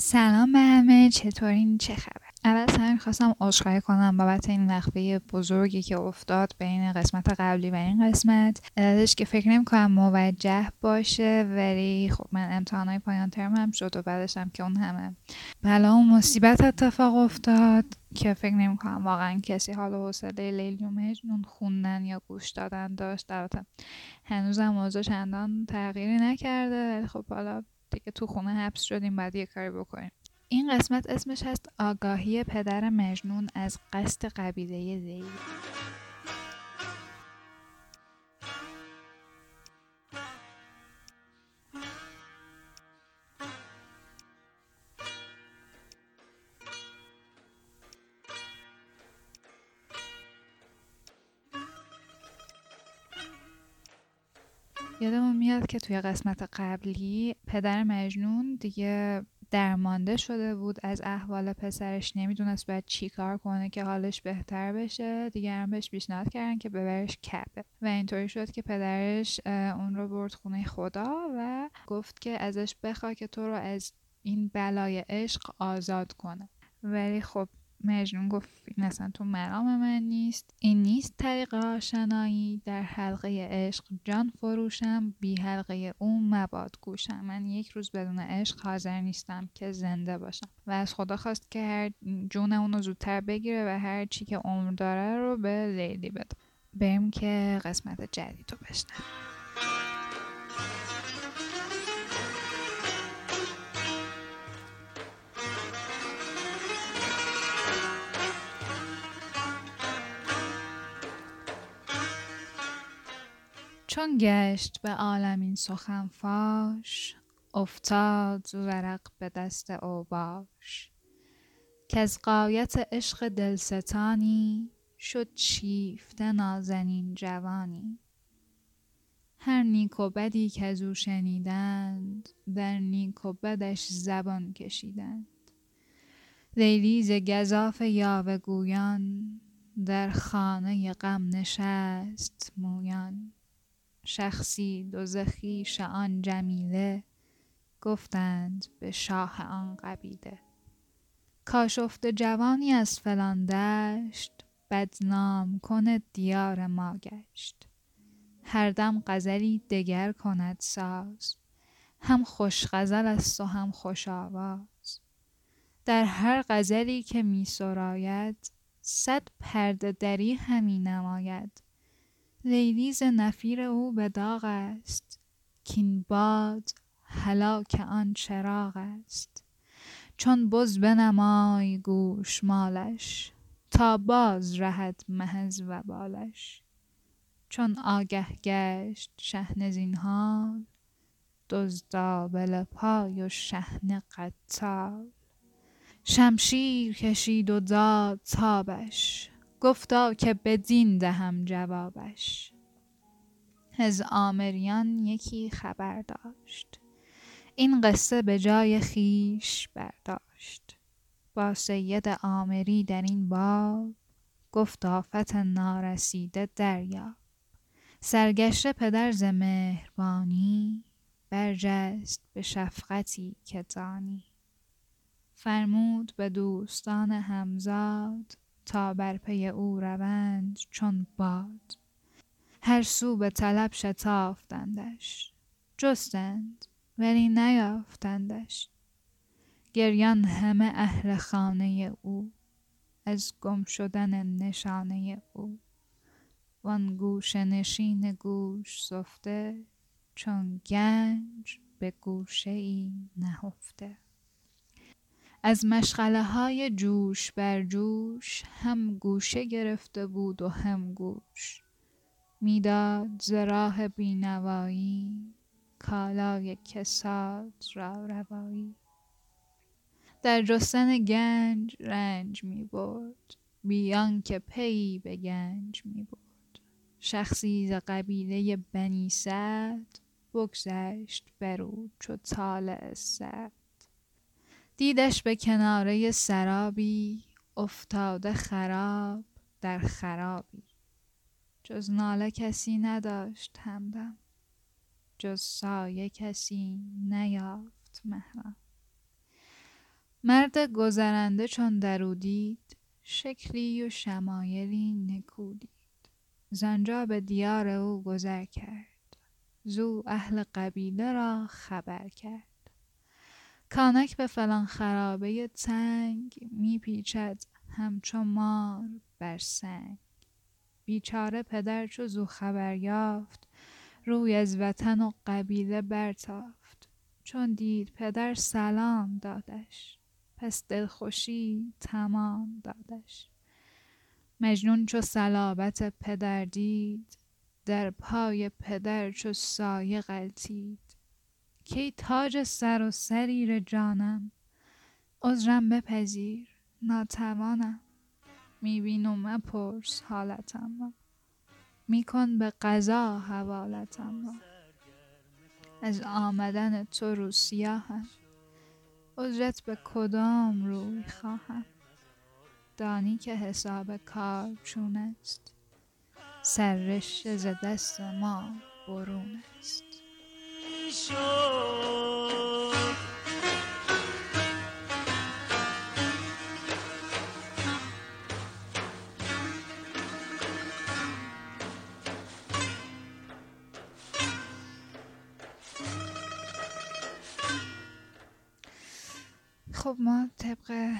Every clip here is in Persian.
سلام به همه چطورین؟ چه خبر؟ اول همین خواستم عذرخواهی کنم بابت این وقفه بزرگی که افتاد بین قسمت قبلی و این قسمت. علتش که فکر نمی کنم موجه باشه ولی خب من امتحانای پایان هم شد و بعدشم که اون همه. بلا و مصیبت اتفاق افتاد که فکر نمی کنم واقعا کسی حال و حوصله لیلی و مجنون خوندن یا گوش دادن داشت. در هنوزم موضوع چندان تغییری نکرده ولی خب حالا دیگه تو خونه حبس شدیم بعد یه کاری بکنیم. این قسمت اسمش هست آگاهی پدر مجنون از قصد قبیله زیل یادمون میاد که توی قسمت قبلی پدر مجنون دیگه درمانده شده بود از احوال پسرش نمی‌دونست باید چی کار کنه که حالش بهتر بشه. دیگه هم بهش پیشنهاد کردن که ببرش کبه و اینطوری شد که پدرش اون رو برد خونه خدا و گفت که ازش بخوا که تو رو از این بلای عشق آزاد کنه. ولی خب مجنون گفت این تو مرام من نیست. این نیست طریق آشنایی. در حلقه عشق جان فروشم بی حلقه اون مباد گوشم من یک روز بدون عشق حاضر نیستم که زنده باشم. و از خدا خواست که هر جون اونو زودتر بگیره و هر چی که عمر داره رو به لیلی بده. بریم که قسمت جدید رو بشنم چون گشت به عالمین سخن فاش افتاد ورق به دست اوباش که از قایت عشق دلستانی شد شیفته نازنین جوانی. هر نیک و بدی که از او شنیدند در نیک و بدش زبان کشیدند. لیلیز گذاف یاوه گویان در خانه غم نشست مویان. شخصی دوزخی آن جمیله گفتند به شاه آن قبیله. کاشفت جوانی از فلان دشت بدنام کند دیار ما گشت. هر دم غزلی دگر کند ساز هم خوش غزل است و هم خوش آواز. در هر غزلی که می سراید صد پرده دری همی نماید. لیلیز نفیر او به داغ است کین باد هلاک آن چراغ است. چون بز بنمای مالش تا باز رهد محض و بالش چون آگه گشت شحنه زینهار دزد پای و شحنه قتال شمشیر کشید و داد تابش. گفتا که بدین دهم جوابش. از آمریان یکی خبر داشت. این قصه به جای خیش برداشت. با سید آمری در این باب گفت آفت نارسیده دریا سرگشته پدر ز مهربانی برجست به شفقتی که دانی. فرمود به دوستان همزاد تا بر پی او روند چون باد. هر سو به طلب شتافتندش. جستند ولی نیافتندش. گریان همه اهل خانه او از گم شدن نشانه او. وان گوش نشین گوش سفته چون گنج به گوشه ای نهفته. از مشغله های جوش بر جوش هم گوشه گرفته بود و هم گوش. می‌داد ز راه بینوایی کالای کساد را روایی. در جستن گنج رنج می برد بیان که پی به گنج می برد شخصی ز قبیله بنی سعد بگذشت بر او چو طالع سعد. دیدش به کناره سرابی افتاده خراب در خرابی. جز ناله کسی نداشت همدم جز سایه کسی نیافت محرم مرد گذرنده چون درودید شکلی و شمایلی نکودید زنجا به دیار او گذر کرد زو اهل قبیله را خبر کرد. کانک به فلان خرابه تنگ میپیچد همچو مار بر سنگ. بیچاره پدر چو زو خبر یافت روی از وطن و قبیله برتافت. چون دید پدر سلام دادش پس دلخوشی تمام دادش. مجنون چو صلابت پدر دید در پای پدر چو سایه غلتید. کی تاج سر و سریر جانم. عذرم بپذیر ناتوانم. میبین و مپرس حالتم را. میکن به قضا حوالتم را. از آمدن تو رو سیاهم اجرت به کدام روی خواهم؟ دانی که حساب کار چون است. سررشته ز دست ما برون است. show. خب ما طبق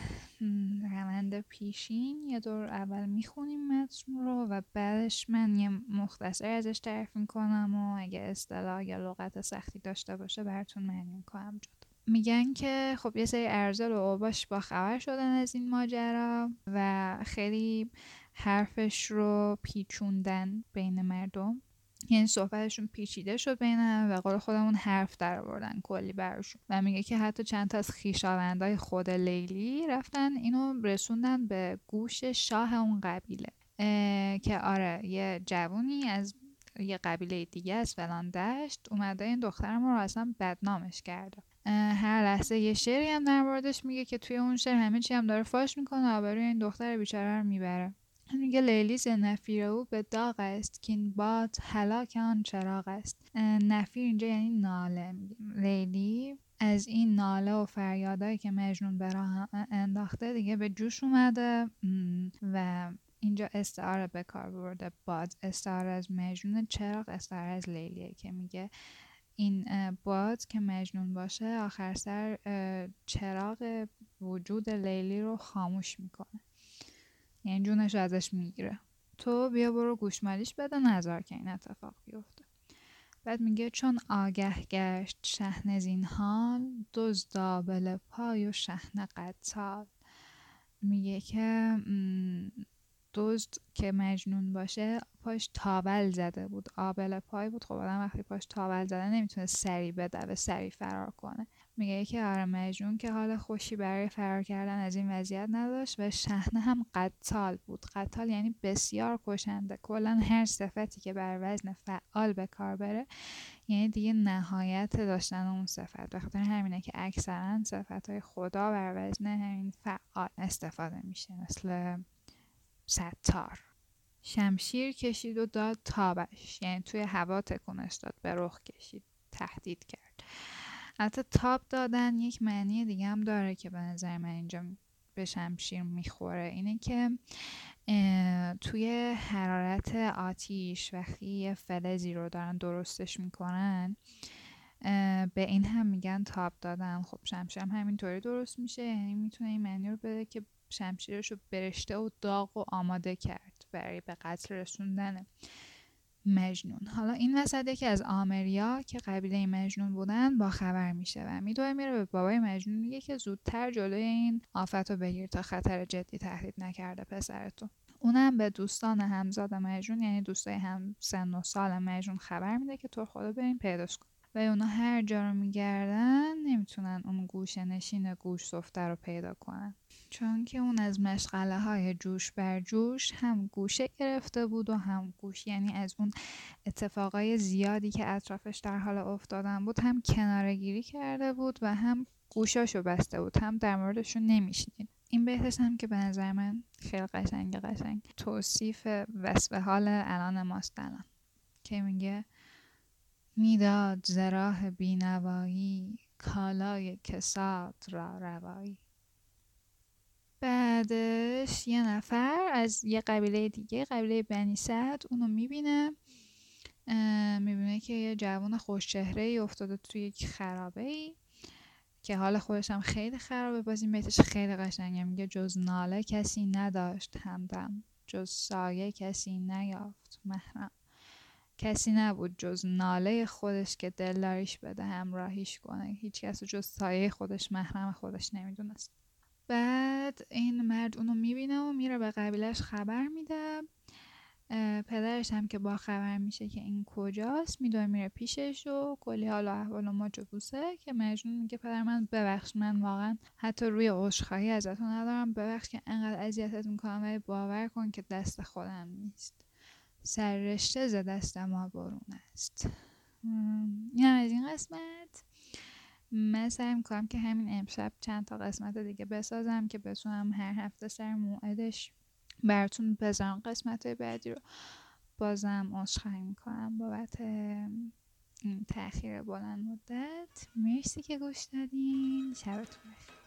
روند پیشین یه دور اول می‌خونیم متن رو و بعدش من یه مختصر ازش تعریف می‌کنم و اگه اصطلاح یا لغت سختی داشته باشه براتون معنی کنم جدا میگن که خب یه سری ارزل و اوباش با خبر شدن از این ماجرا و خیلی حرفش رو پیچوندن بین مردم. یعنی صحبتشون پیچیده شد بین و قول خودمون حرف در آوردن کلی براشون. و میگه که حتی چند تا از خیشاوندای خود لیلی رفتن اینو رسوندن به گوش شاه اون قبیله. که آره یه جوونی از یه قبیله دیگه از فلان دشت اومده این دخترم رو اصلا بدنامش کرده. هر لحظه یه شعری هم در موردش میگه که توی اون شعر همه چی هم داره فاش می‌کنه آبروی این دختر بیچاره رو می‌بره. میگه لیلی ز نفیر او به داغ است که این باد هلاک آن چراغ است. نفیر اینجا یعنی ناله لیلی از این ناله و فریادایی که مجنون به راه انداخته دیگه به جوش اومده و اینجا استعاره به کار برده. باد استعاره از مجنون چراغ استعاره از لیلیه که میگه این باد که مجنون باشه آخر سر چراغ وجود لیلی رو خاموش می‌کنه. یعنی جونش ازش می‌گیره. تو بیا برو گوشمالیش بده نظر که این اتفاق بیفته. بعد میگه چون آگه گشت شهن زین حال دوز دابل پای و شهن قتال. میگه که دزد که مجنون باشه پاش تاول زده بود. آبل پای بود. خب آدم وقتی پاش تاول زده نمی‌تونه سری بدوه سری فرار کنه. میگه که آره مجنون که حال خوشی برای فرار کردن از این وضعیت نداشت و شهنه هم قتال بود. قتال یعنی بسیار کشنده. کلا هر صفتی که بر وزن فعال به کار بره یعنی دیگه نهایت داشتن اون صفت. بخاطر همینه که اکثرا صفت های خدا بر وزن همین فعال استفاده میشه مثل ستار. شمشیر کشید و داد تابش. یعنی توی هوا تکونش داد به رخ کشید. تهدید کرد. حتی تاب دادن یک معنی دیگه هم داره که به نظر من اینجا به شمشیر می‌خوره. اینه که توی حرارت آتیش وقتی یه فلزی رو دارن درستش می‌کنن به این هم میگن تاب دادن. خب شمشیر هم همینطوری درست میشه یعنی می‌تونه این معنی رو بده که شمشیرش رو برشته و داغ و آماده کرد برای به قتل رسوندن. مجنون. حالا این وسط که از آمریا که قبیله مجنون بودن با خبر میشه و میدوه میره به بابای مجنون میگه که زودتر جلوی این آفت رو بگیر تا خطر جدی تهدید نکرده پسرتو. اونم به دوستان همزاد مجنون یعنی دوستای هم سن و سال مجنون خبر میده که تو خدا بریم پیداش کن. و اونا هر جا رو میگردن نمی‌تونن اون گوشه نشین گوش سفته رو پیدا کنن. چون که اون از مشغله های جوش بر جوش هم گوشه گرفته بود و هم گوش یعنی از اون اتفاقای زیادی که اطرافش در حال افتادن بود هم کنارگیری کرده بود و هم گوشاشو بسته بود هم در موردشون نمیشنید. این بهتش هم که به نظر من خیلی قشنگ قشنگ توصیف وصف حال الان ماست الان. که میگه؟ می‌داد زراح بینوایی کالای کسات را روایی. بعدش یه نفر از یه قبیله دیگه قبیله بنی سعد اونو می‌بینه می‌بینه که یه جوان خوشچهره ای افتاده توی یک خرابه ای که حال خودش هم خیلی خرابه. باز این بیتش خیلی قشنگه. میگه جز ناله کسی نداشت همدم. جز سایه کسی نیافت محرم. کسی نبود جز ناله خودش که دلداریش بده همراهیش کنه. هیچ کس جز سایه خودش محرم خودش نمی‌دونست. بعد این مرد اونو می‌بینه و میره به قبیلش خبر میده. پدرش هم که با خبر میشه که این کجاست میدوه میره پیشش و کلی حال و احوال و ماج و بوسه که مجنون میگه پدر من ببخش من واقعا حتی روی عشقهایی ازتون ندارم. ببخش که انقدر اذیتت می‌کنم ولی باور کن که دست خودم نیست. سررشته ز ما برون است. این از این قسمت. من سعی می‌کنم که همین امشب چند تا قسمت دیگه بسازم که بتونم هر هفته سر موعدش براتون بذارم قسمت بعدی رو. بازم عذرخواهی می‌کنم بابت تاخیر بلند مدت. مرسی که گوش دادین. شبتون بخیر.